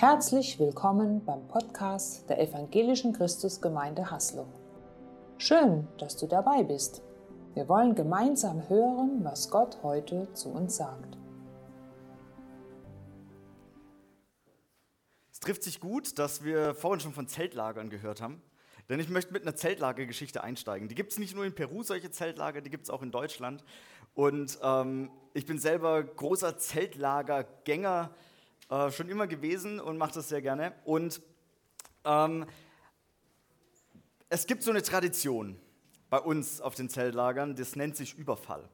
Herzlich willkommen beim Podcast der Evangelischen Christusgemeinde Haslo. Schön, dass du dabei bist. Wir wollen gemeinsam hören, was Gott heute zu uns sagt. Es trifft sich gut, dass wir vorhin schon von Zeltlagern gehört haben. Denn ich möchte mit einer Zeltlagergeschichte einsteigen. Die gibt es nicht nur in Peru, solche Zeltlager, die gibt es auch in Deutschland. Und ähm, ich bin selber großer Zeltlagergänger äh, schon immer gewesen und mache das sehr gerne. Und ähm, es gibt so eine Tradition bei uns auf den Zeltlagern, das nennt sich Überfall.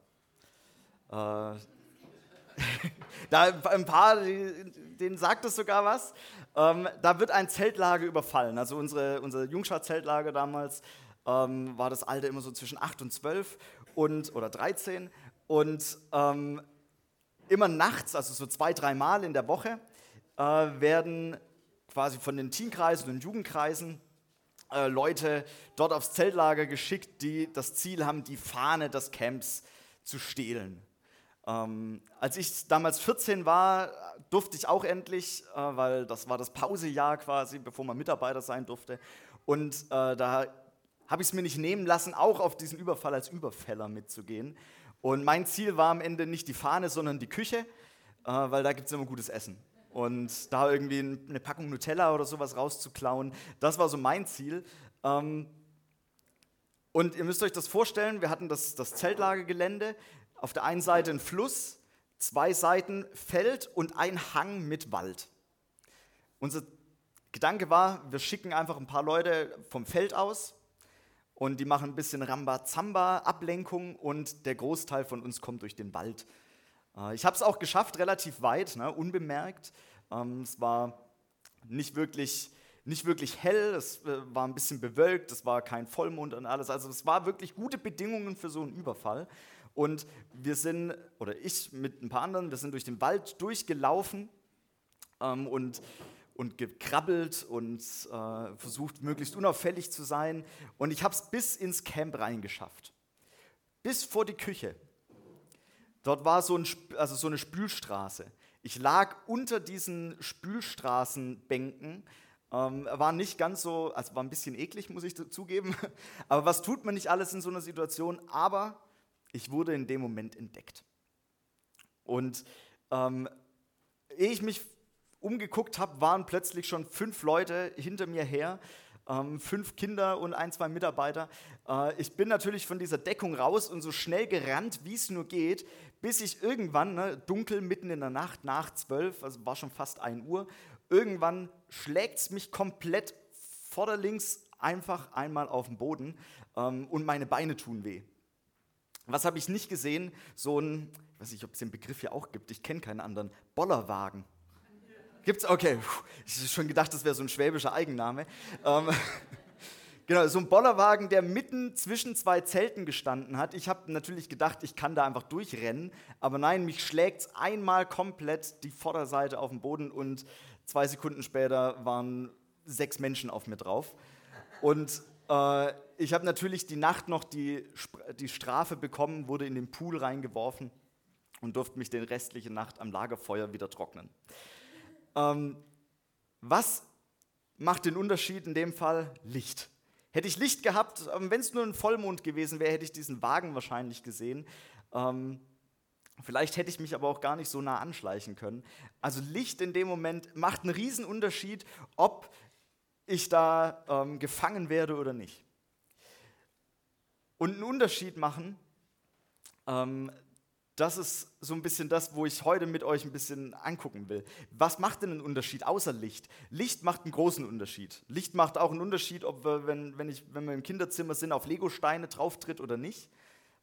Äh, da ein paar, denen sagt es sogar was. Ähm, da wird ein Zeltlager überfallen. Also unsere, unser Jungschar-Zeltlager damals ähm, war das Alter immer so zwischen 8 und 12 und, oder 13. Und ähm, immer nachts, also so zwei, drei Mal in der Woche, äh, werden quasi von den Teenkreisen und Jugendkreisen äh, Leute dort aufs Zeltlager geschickt, die das Ziel haben, die Fahne des Camps zu stehlen. Ähm, als ich damals 14 war, durfte ich auch endlich, äh, weil das war das Pausejahr quasi, bevor man Mitarbeiter sein durfte. Und äh, da habe ich es mir nicht nehmen lassen, auch auf diesen Überfall als Überfäller mitzugehen. Und mein Ziel war am Ende nicht die Fahne, sondern die Küche, äh, weil da gibt es immer gutes Essen. Und da irgendwie eine Packung Nutella oder sowas rauszuklauen, das war so mein Ziel. Ähm, und ihr müsst euch das vorstellen, wir hatten das, das Zeltlagergelände, auf der einen Seite ein Fluss, zwei Seiten Feld und ein Hang mit Wald. Unser Gedanke war, wir schicken einfach ein paar Leute vom Feld aus und die machen ein bisschen Rambazamba, Ablenkung und der Großteil von uns kommt durch den Wald. Äh, ich habe es auch geschafft, relativ weit, ne, unbemerkt. Ähm, es war nicht wirklich, nicht wirklich hell, es äh, war ein bisschen bewölkt, es war kein Vollmond und alles. Also es war wirklich gute Bedingungen für so einen Überfall. Und wir sind, oder ich mit ein paar anderen, wir sind durch den Wald durchgelaufen ähm, und und gekrabbelt und äh, versucht, möglichst unauffällig zu sein. Und ich habe es bis ins Camp reingeschafft. Bis vor die Küche. Dort war so, ein, also so eine Spülstraße. Ich lag unter diesen Spülstraßenbänken. Ähm, war nicht ganz so, also war ein bisschen eklig, muss ich zugeben. Aber was tut man nicht alles in so einer Situation? Aber ich wurde in dem Moment entdeckt. Und ähm, ehe ich mich umgeguckt habe, waren plötzlich schon fünf Leute hinter mir her, ähm, fünf Kinder und ein, zwei Mitarbeiter. Äh, ich bin natürlich von dieser Deckung raus und so schnell gerannt, wie es nur geht, bis ich irgendwann, ne, dunkel mitten in der Nacht, nach zwölf, also war schon fast ein Uhr, irgendwann schlägt es mich komplett vorderlinks einfach einmal auf den Boden ähm, und meine Beine tun weh. Was habe ich nicht gesehen? So ein, ich weiß nicht, ob es den Begriff hier auch gibt, ich kenne keinen anderen, Bollerwagen. Gibt's? Okay, ich habe schon gedacht, das wäre so ein schwäbischer Eigenname. Ähm, genau, so ein Bollerwagen, der mitten zwischen zwei Zelten gestanden hat. Ich habe natürlich gedacht, ich kann da einfach durchrennen, aber nein, mich schlägt einmal komplett die Vorderseite auf den Boden und zwei Sekunden später waren sechs Menschen auf mir drauf. Und äh, ich habe natürlich die Nacht noch die, die Strafe bekommen, wurde in den Pool reingeworfen und durfte mich die restliche Nacht am Lagerfeuer wieder trocknen. Ähm, was macht den Unterschied in dem Fall? Licht. Hätte ich Licht gehabt, ähm, wenn es nur ein Vollmond gewesen wäre, hätte ich diesen Wagen wahrscheinlich gesehen. Ähm, vielleicht hätte ich mich aber auch gar nicht so nah anschleichen können. Also Licht in dem Moment macht einen riesen Unterschied, ob ich da ähm, gefangen werde oder nicht. Und einen Unterschied machen, ähm, das ist so ein bisschen das, wo ich heute mit euch ein bisschen angucken will. Was macht denn einen Unterschied außer Licht? Licht macht einen großen Unterschied. Licht macht auch einen Unterschied, ob wir, wenn, wenn, ich, wenn wir im Kinderzimmer sind, auf Legosteine drauftritt oder nicht.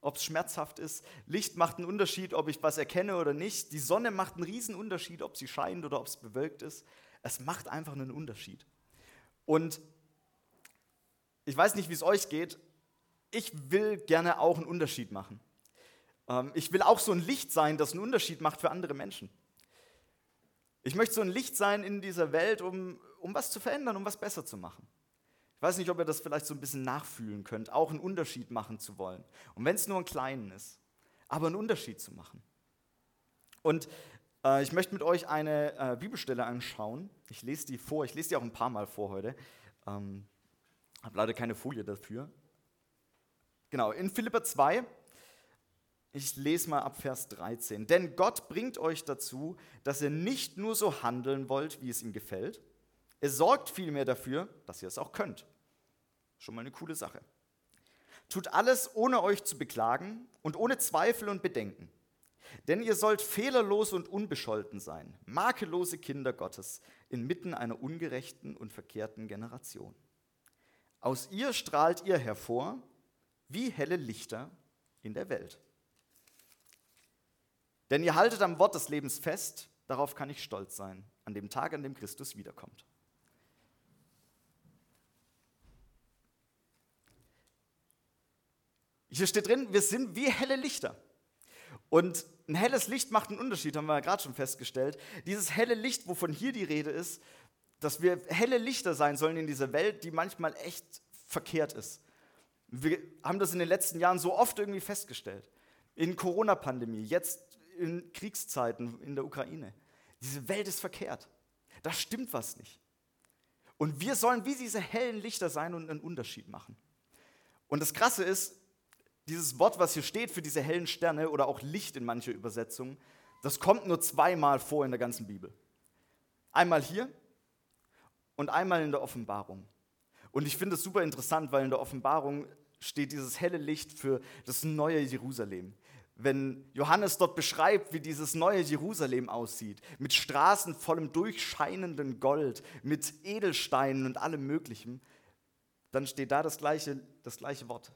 Ob es schmerzhaft ist. Licht macht einen Unterschied, ob ich was erkenne oder nicht. Die Sonne macht einen riesen Unterschied, ob sie scheint oder ob es bewölkt ist. Es macht einfach einen Unterschied. Und ich weiß nicht, wie es euch geht. Ich will gerne auch einen Unterschied machen. Ähm, ich will auch so ein Licht sein, das einen Unterschied macht für andere Menschen. Ich möchte so ein Licht sein in dieser Welt, um, um was zu verändern, um was besser zu machen. Ich weiß nicht, ob ihr das vielleicht so ein bisschen nachfühlen könnt, auch einen Unterschied machen zu wollen. Und wenn es nur einen kleinen ist, aber einen Unterschied zu machen. Und Äh, ich möchte mit euch eine äh, Bibelstelle anschauen. Ich lese die vor, ich lese die auch ein paar Mal vor heute. Ähm, habe leider keine Folie dafür. Genau, in Philippa 2, ich lese mal ab Vers 13. Denn Gott bringt euch dazu, dass ihr nicht nur so handeln wollt, wie es ihm gefällt, er sorgt vielmehr dafür, dass ihr es auch könnt. Schon mal eine coole Sache. Tut alles, ohne euch zu beklagen und ohne Zweifel und Bedenken. Denn ihr sollt fehlerlos und unbescholten sein, makellose Kinder Gottes inmitten einer ungerechten und verkehrten Generation. Aus ihr strahlt ihr hervor wie helle Lichter in der Welt. Denn ihr haltet am Wort des Lebens fest, darauf kann ich stolz sein, an dem Tag, an dem Christus wiederkommt. Hier steht drin, wir sind wie helle Lichter. Und ein helles Licht macht einen Unterschied, haben wir ja gerade schon festgestellt. Dieses helle Licht, wovon hier die Rede ist, dass wir helle Lichter sein sollen in dieser Welt, die manchmal echt verkehrt ist. Wir haben das in den letzten Jahren so oft irgendwie festgestellt. In Corona-Pandemie, jetzt in Kriegszeiten in der Ukraine. Diese Welt ist verkehrt. Da stimmt was nicht. Und wir sollen wie diese hellen Lichter sein und einen Unterschied machen. Und das Krasse ist, dieses Wort, was hier steht für diese hellen Sterne oder auch Licht in mancher Übersetzung, das kommt nur zweimal vor in der ganzen Bibel. Einmal hier und einmal in der Offenbarung. Und ich finde es super interessant, weil in der Offenbarung steht dieses helle Licht für das neue Jerusalem. Wenn Johannes dort beschreibt, wie dieses neue Jerusalem aussieht, mit Straßen vollem durchscheinenden Gold, mit Edelsteinen und allem Möglichen, dann steht da das gleiche, das gleiche Wort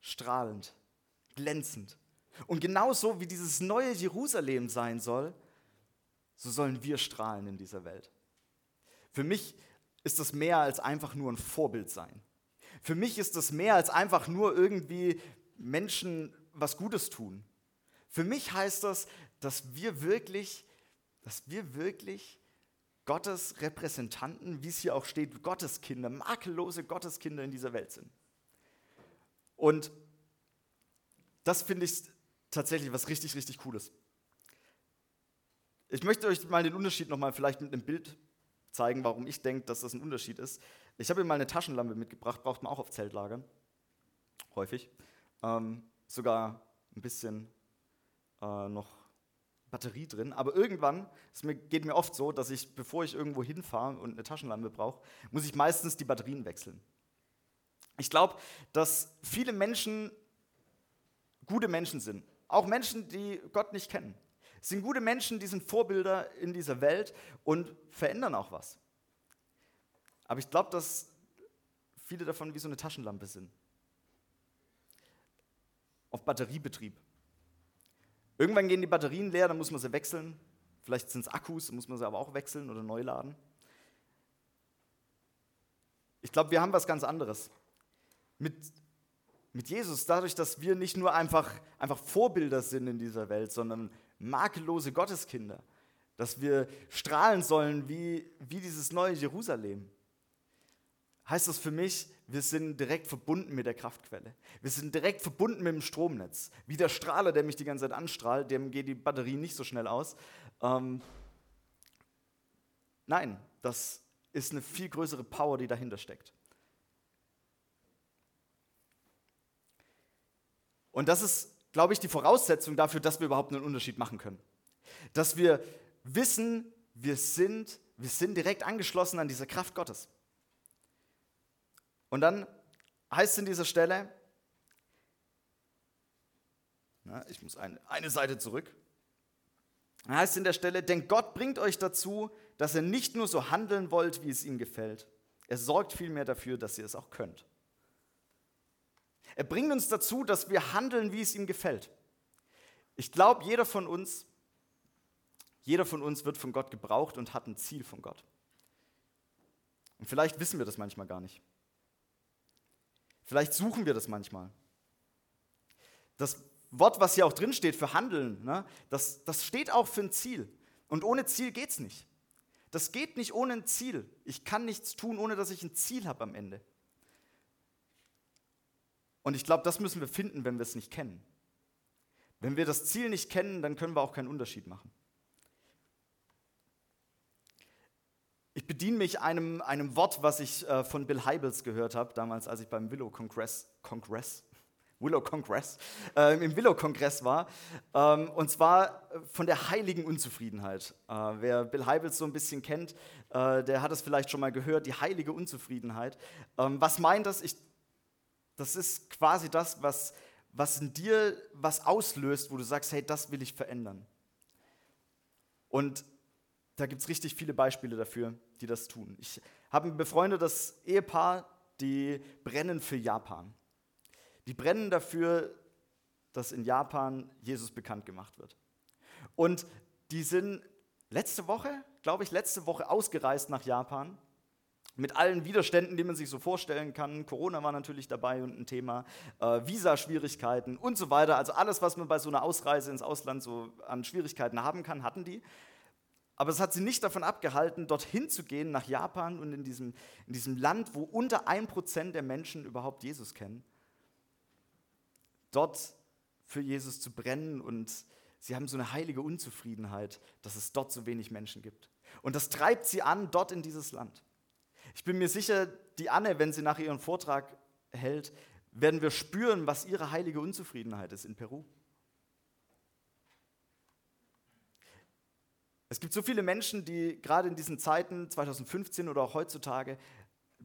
strahlend, glänzend. Und genauso wie dieses neue Jerusalem sein soll, so sollen wir strahlen in dieser Welt. Für mich ist das mehr als einfach nur ein Vorbild sein. Für mich ist das mehr als einfach nur irgendwie Menschen was Gutes tun. Für mich heißt das, dass wir wirklich, dass wir wirklich Gottes Repräsentanten, wie es hier auch steht, Gotteskinder, makellose Gotteskinder in dieser Welt sind. Und das finde ich tatsächlich was richtig, richtig Cooles. Ich möchte euch mal den Unterschied nochmal vielleicht mit einem Bild zeigen, warum ich denke, dass das ein Unterschied ist. Ich habe hier mal eine Taschenlampe mitgebracht, braucht man auch auf Zeltlagern. Häufig. Ähm, sogar ein bisschen äh, noch Batterie drin. Aber irgendwann, es geht mir oft so, dass ich, bevor ich irgendwo hinfahre und eine Taschenlampe brauche, muss ich meistens die Batterien wechseln. Ich glaube, dass viele Menschen gute Menschen sind. Auch Menschen, die Gott nicht kennen. Es sind gute Menschen, die sind Vorbilder in dieser Welt und verändern auch was. Aber ich glaube, dass viele davon wie so eine Taschenlampe sind. Auf Batteriebetrieb. Irgendwann gehen die Batterien leer, dann muss man sie wechseln. Vielleicht sind es Akkus, dann muss man sie aber auch wechseln oder neu laden. Ich glaube, wir haben was ganz anderes mit, mit Jesus, dadurch, dass wir nicht nur einfach, einfach Vorbilder sind in dieser Welt, sondern makellose Gotteskinder, dass wir strahlen sollen wie, wie dieses neue Jerusalem, heißt das für mich, wir sind direkt verbunden mit der Kraftquelle. Wir sind direkt verbunden mit dem Stromnetz. Wie der Strahler, der mich die ganze Zeit anstrahlt, dem geht die Batterie nicht so schnell aus. Ähm, nein, das ist eine viel größere Power, die dahinter steckt. Und das ist, glaube ich, die Voraussetzung dafür, dass wir überhaupt einen Unterschied machen können. Dass wir wissen, wir sind, wir sind direkt angeschlossen an diese Kraft Gottes. Und dann heißt es in dieser Stelle, na, ich muss eine, eine Seite zurück, dann heißt es in der Stelle, denn Gott bringt euch dazu, dass ihr nicht nur so handeln wollt, wie es ihm gefällt. Er sorgt vielmehr dafür, dass ihr es auch könnt. Er bringt uns dazu, dass wir handeln, wie es ihm gefällt. Ich glaube, jeder von uns, jeder von uns wird von Gott gebraucht und hat ein Ziel von Gott. Und vielleicht wissen wir das manchmal gar nicht. Vielleicht suchen wir das manchmal. Das Wort, was hier auch drin steht für Handeln, ne, das, das steht auch für ein Ziel. Und ohne Ziel geht es nicht. Das geht nicht ohne ein Ziel. Ich kann nichts tun, ohne dass ich ein Ziel habe am Ende. Und ich glaube, das müssen wir finden, wenn wir es nicht kennen. Wenn wir das Ziel nicht kennen, dann können wir auch keinen Unterschied machen. Ich bediene mich einem, einem Wort, was ich äh, von Bill Hybels gehört habe, damals, als ich beim Willow Congress, Congress, Willow Congress, äh, im Willow Kongress war. Ähm, und zwar von der heiligen Unzufriedenheit. Äh, wer Bill Hybels so ein bisschen kennt, äh, der hat es vielleicht schon mal gehört, die heilige Unzufriedenheit. Ähm, was meint das? Ich, das ist quasi das, was, was in dir was auslöst, wo du sagst, hey, das will ich verändern. Und da gibt es richtig viele Beispiele dafür, die das tun. Ich habe ein befreundetes Ehepaar, die brennen für Japan. Die brennen dafür, dass in Japan Jesus bekannt gemacht wird. Und die sind letzte Woche, glaube ich, letzte Woche ausgereist nach Japan mit allen Widerständen, die man sich so vorstellen kann. Corona war natürlich dabei und ein Thema, äh, Visaschwierigkeiten und so weiter. Also alles, was man bei so einer Ausreise ins Ausland so an Schwierigkeiten haben kann, hatten die. Aber es hat sie nicht davon abgehalten, dorthin zu gehen, nach Japan und in diesem, in diesem Land, wo unter ein Prozent der Menschen überhaupt Jesus kennen, dort für Jesus zu brennen und sie haben so eine heilige Unzufriedenheit, dass es dort so wenig Menschen gibt. Und das treibt sie an, dort in dieses Land. Ich bin mir sicher, die Anne, wenn sie nach ihrem Vortrag hält, werden wir spüren, was ihre heilige Unzufriedenheit ist in Peru. Es gibt so viele Menschen, die gerade in diesen Zeiten, 2015 oder auch heutzutage,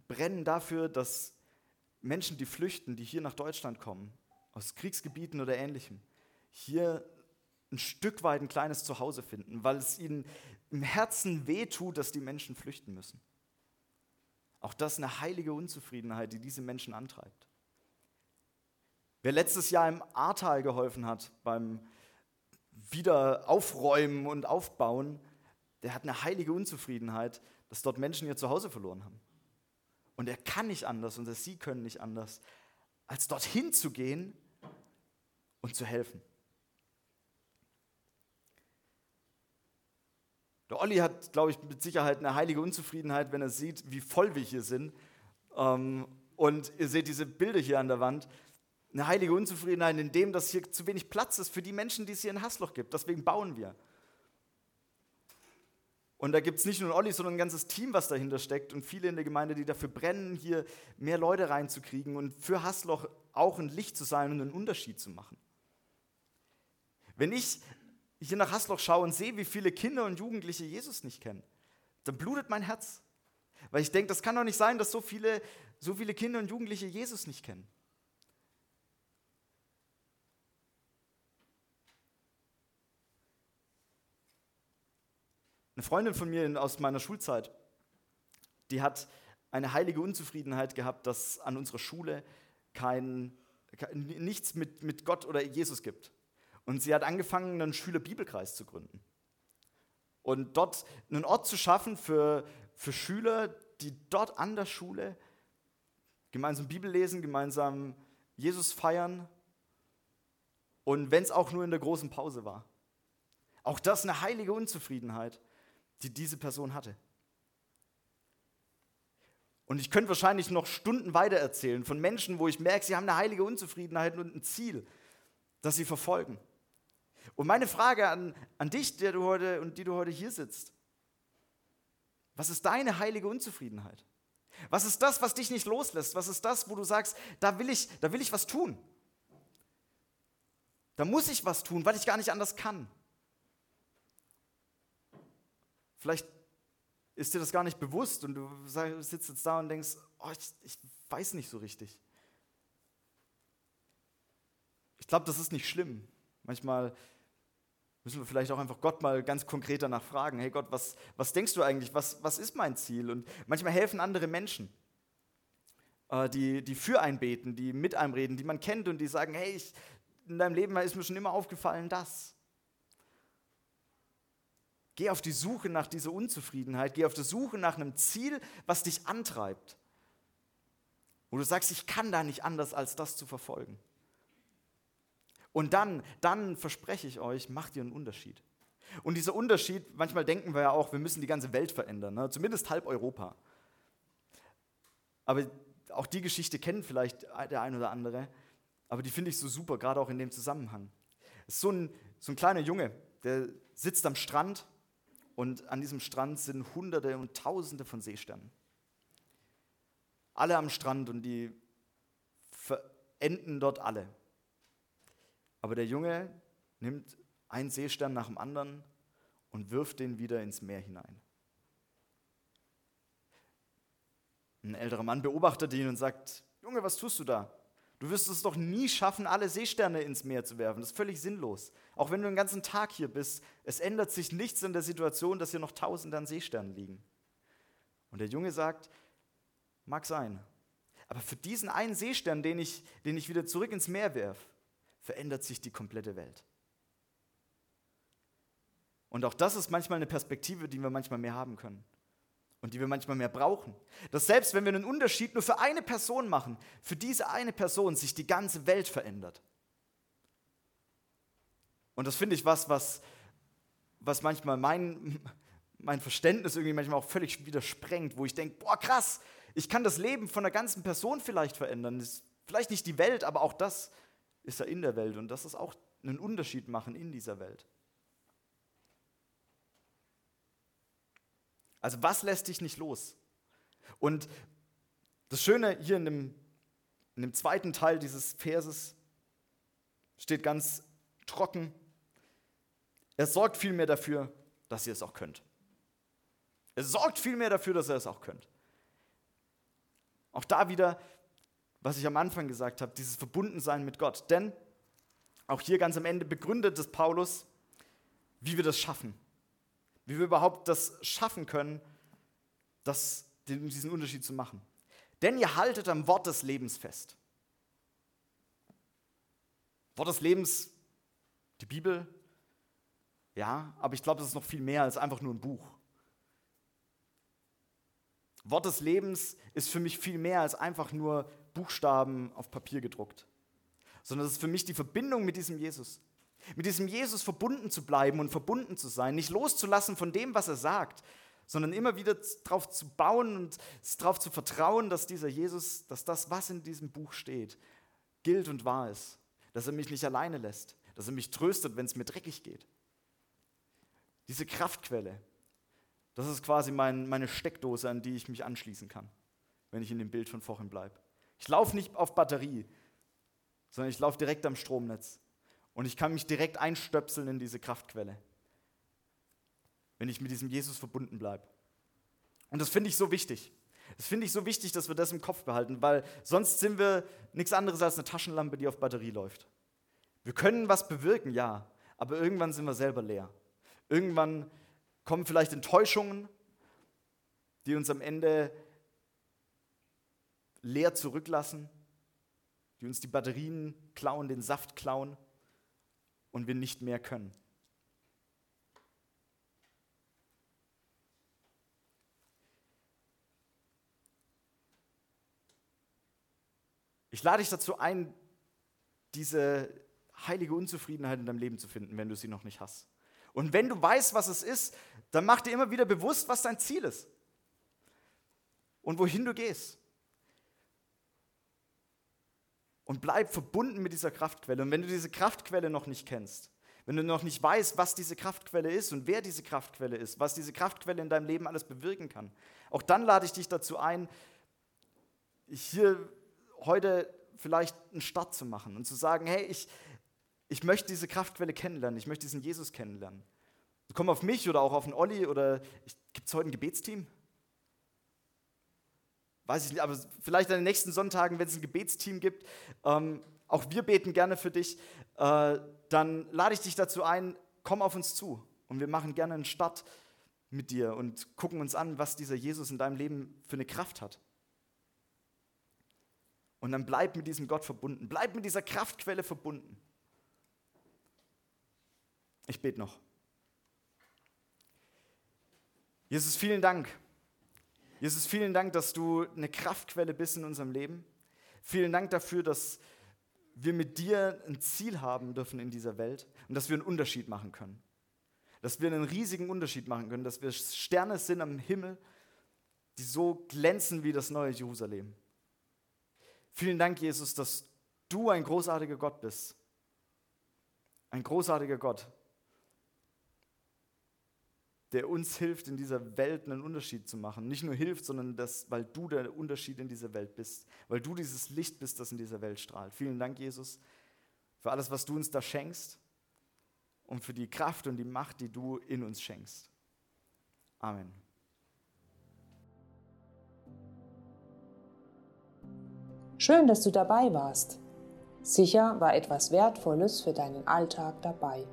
brennen dafür, dass Menschen, die flüchten, die hier nach Deutschland kommen, aus Kriegsgebieten oder ähnlichem, hier ein Stück weit ein kleines Zuhause finden, weil es ihnen im Herzen wehtut, dass die Menschen flüchten müssen. Auch das ist eine heilige Unzufriedenheit, die diese Menschen antreibt. Wer letztes Jahr im Ahrtal geholfen hat beim Wiederaufräumen und Aufbauen, der hat eine heilige Unzufriedenheit, dass dort Menschen ihr Zuhause verloren haben. Und er kann nicht anders und sie können nicht anders, als dorthin zu gehen und zu helfen. Der Olli hat, glaube ich, mit Sicherheit eine heilige Unzufriedenheit, wenn er sieht, wie voll wir hier sind. Ähm, und ihr seht diese Bilder hier an der Wand. Eine heilige Unzufriedenheit in dem, dass hier zu wenig Platz ist für die Menschen, die es hier in Hassloch gibt. Deswegen bauen wir. Und da gibt es nicht nur Olli, sondern ein ganzes Team, was dahinter steckt und viele in der Gemeinde, die dafür brennen, hier mehr Leute reinzukriegen und für Hassloch auch ein Licht zu sein und einen Unterschied zu machen. Wenn ich hier nach Hasloch schaue und sehe, wie viele Kinder und Jugendliche Jesus nicht kennen, dann blutet mein Herz. Weil ich denke, das kann doch nicht sein, dass so viele, so viele Kinder und Jugendliche Jesus nicht kennen. Eine Freundin von mir aus meiner Schulzeit, die hat eine heilige Unzufriedenheit gehabt, dass an unserer Schule kein, nichts mit, mit Gott oder Jesus gibt. Und sie hat angefangen, einen Schülerbibelkreis zu gründen. Und dort einen Ort zu schaffen für, für Schüler, die dort an der Schule gemeinsam Bibel lesen, gemeinsam Jesus feiern. Und wenn es auch nur in der großen Pause war. Auch das eine heilige Unzufriedenheit, die diese Person hatte. Und ich könnte wahrscheinlich noch Stunden weiter erzählen von Menschen, wo ich merke, sie haben eine heilige Unzufriedenheit und ein Ziel, das sie verfolgen. Und meine Frage an, an dich, der du heute und die du heute hier sitzt, was ist deine heilige Unzufriedenheit? Was ist das, was dich nicht loslässt? Was ist das, wo du sagst, da will ich, da will ich was tun? Da muss ich was tun, weil ich gar nicht anders kann. Vielleicht ist dir das gar nicht bewusst und du sitzt jetzt da und denkst, oh, ich, ich weiß nicht so richtig. Ich glaube, das ist nicht schlimm. Manchmal müssen wir vielleicht auch einfach Gott mal ganz konkret danach fragen, hey Gott, was, was denkst du eigentlich, was, was ist mein Ziel? Und manchmal helfen andere Menschen, äh, die, die für einen beten, die mit einem reden, die man kennt und die sagen, hey, ich, in deinem Leben ist mir schon immer aufgefallen, das. Geh auf die Suche nach dieser Unzufriedenheit, geh auf die Suche nach einem Ziel, was dich antreibt. Wo du sagst, ich kann da nicht anders, als das zu verfolgen. Und dann, dann verspreche ich euch, macht ihr einen Unterschied. Und dieser Unterschied, manchmal denken wir ja auch, wir müssen die ganze Welt verändern, ne? zumindest halb Europa. Aber auch die Geschichte kennt vielleicht der ein oder andere, aber die finde ich so super, gerade auch in dem Zusammenhang. So ein, so ein kleiner Junge, der sitzt am Strand und an diesem Strand sind Hunderte und Tausende von Seesternen. Alle am Strand und die verenden dort alle. Aber der Junge nimmt einen Seestern nach dem anderen und wirft den wieder ins Meer hinein. Ein älterer Mann beobachtet ihn und sagt, Junge, was tust du da? Du wirst es doch nie schaffen, alle Seesterne ins Meer zu werfen. Das ist völlig sinnlos. Auch wenn du den ganzen Tag hier bist, es ändert sich nichts in der Situation, dass hier noch Tausende an Seesternen liegen. Und der Junge sagt, mag sein. Aber für diesen einen Seestern, den ich, den ich wieder zurück ins Meer werfe, verändert sich die komplette Welt. Und auch das ist manchmal eine Perspektive, die wir manchmal mehr haben können und die wir manchmal mehr brauchen. Dass selbst wenn wir einen Unterschied nur für eine Person machen, für diese eine Person sich die ganze Welt verändert. Und das finde ich was, was, was manchmal mein, mein Verständnis irgendwie manchmal auch völlig widersprengt, wo ich denke, boah krass, ich kann das Leben von einer ganzen Person vielleicht verändern. Ist vielleicht nicht die Welt, aber auch das ist ja in der Welt und das ist auch einen Unterschied machen in dieser Welt. Also was lässt dich nicht los? Und das Schöne hier in dem, in dem zweiten Teil dieses Verses steht ganz trocken. Er sorgt vielmehr dafür, dass ihr es auch könnt. Er sorgt vielmehr dafür, dass ihr es auch könnt. Auch da wieder, was ich am Anfang gesagt habe, dieses Verbundensein mit Gott. Denn auch hier ganz am Ende begründet es Paulus, wie wir das schaffen wie wir überhaupt das schaffen können, das, diesen Unterschied zu machen. Denn ihr haltet am Wort des Lebens fest. Wort des Lebens, die Bibel, ja, aber ich glaube, das ist noch viel mehr als einfach nur ein Buch. Wort des Lebens ist für mich viel mehr als einfach nur Buchstaben auf Papier gedruckt, sondern es ist für mich die Verbindung mit diesem Jesus. Mit diesem Jesus verbunden zu bleiben und verbunden zu sein, nicht loszulassen von dem, was er sagt, sondern immer wieder darauf zu bauen und darauf zu vertrauen, dass dieser Jesus, dass das, was in diesem Buch steht, gilt und wahr ist. Dass er mich nicht alleine lässt, dass er mich tröstet, wenn es mir dreckig geht. Diese Kraftquelle, das ist quasi mein, meine Steckdose, an die ich mich anschließen kann, wenn ich in dem Bild von vorhin bleibe. Ich laufe nicht auf Batterie, sondern ich laufe direkt am Stromnetz. Und ich kann mich direkt einstöpseln in diese Kraftquelle, wenn ich mit diesem Jesus verbunden bleibe. Und das finde ich so wichtig. Das finde ich so wichtig, dass wir das im Kopf behalten, weil sonst sind wir nichts anderes als eine Taschenlampe, die auf Batterie läuft. Wir können was bewirken, ja, aber irgendwann sind wir selber leer. Irgendwann kommen vielleicht Enttäuschungen, die uns am Ende leer zurücklassen, die uns die Batterien klauen, den Saft klauen und wir nicht mehr können. Ich lade dich dazu ein, diese heilige Unzufriedenheit in deinem Leben zu finden, wenn du sie noch nicht hast. Und wenn du weißt, was es ist, dann mach dir immer wieder bewusst, was dein Ziel ist und wohin du gehst. Und bleib verbunden mit dieser Kraftquelle. Und wenn du diese Kraftquelle noch nicht kennst, wenn du noch nicht weißt, was diese Kraftquelle ist und wer diese Kraftquelle ist, was diese Kraftquelle in deinem Leben alles bewirken kann, auch dann lade ich dich dazu ein, hier heute vielleicht einen Start zu machen und zu sagen, hey, ich, ich möchte diese Kraftquelle kennenlernen, ich möchte diesen Jesus kennenlernen. Komm auf mich oder auch auf einen Olli oder gibt es heute ein Gebetsteam? Weiß ich nicht, aber vielleicht an den nächsten Sonntagen, wenn es ein Gebetsteam gibt, ähm, auch wir beten gerne für dich, äh, dann lade ich dich dazu ein, komm auf uns zu und wir machen gerne einen Start mit dir und gucken uns an, was dieser Jesus in deinem Leben für eine Kraft hat. Und dann bleib mit diesem Gott verbunden, bleib mit dieser Kraftquelle verbunden. Ich bete noch. Jesus, vielen Dank Jesus, vielen Dank, dass du eine Kraftquelle bist in unserem Leben. Vielen Dank dafür, dass wir mit dir ein Ziel haben dürfen in dieser Welt und dass wir einen Unterschied machen können. Dass wir einen riesigen Unterschied machen können, dass wir Sterne sind am Himmel, die so glänzen wie das neue Jerusalem. Vielen Dank, Jesus, dass du ein großartiger Gott bist. Ein großartiger Gott, der uns hilft, in dieser Welt einen Unterschied zu machen. Nicht nur hilft, sondern das, weil du der Unterschied in dieser Welt bist, weil du dieses Licht bist, das in dieser Welt strahlt. Vielen Dank, Jesus, für alles, was du uns da schenkst und für die Kraft und die Macht, die du in uns schenkst. Amen. Schön, dass du dabei warst. Sicher war etwas Wertvolles für deinen Alltag dabei.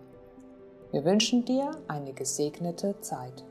Wir wünschen dir eine gesegnete Zeit.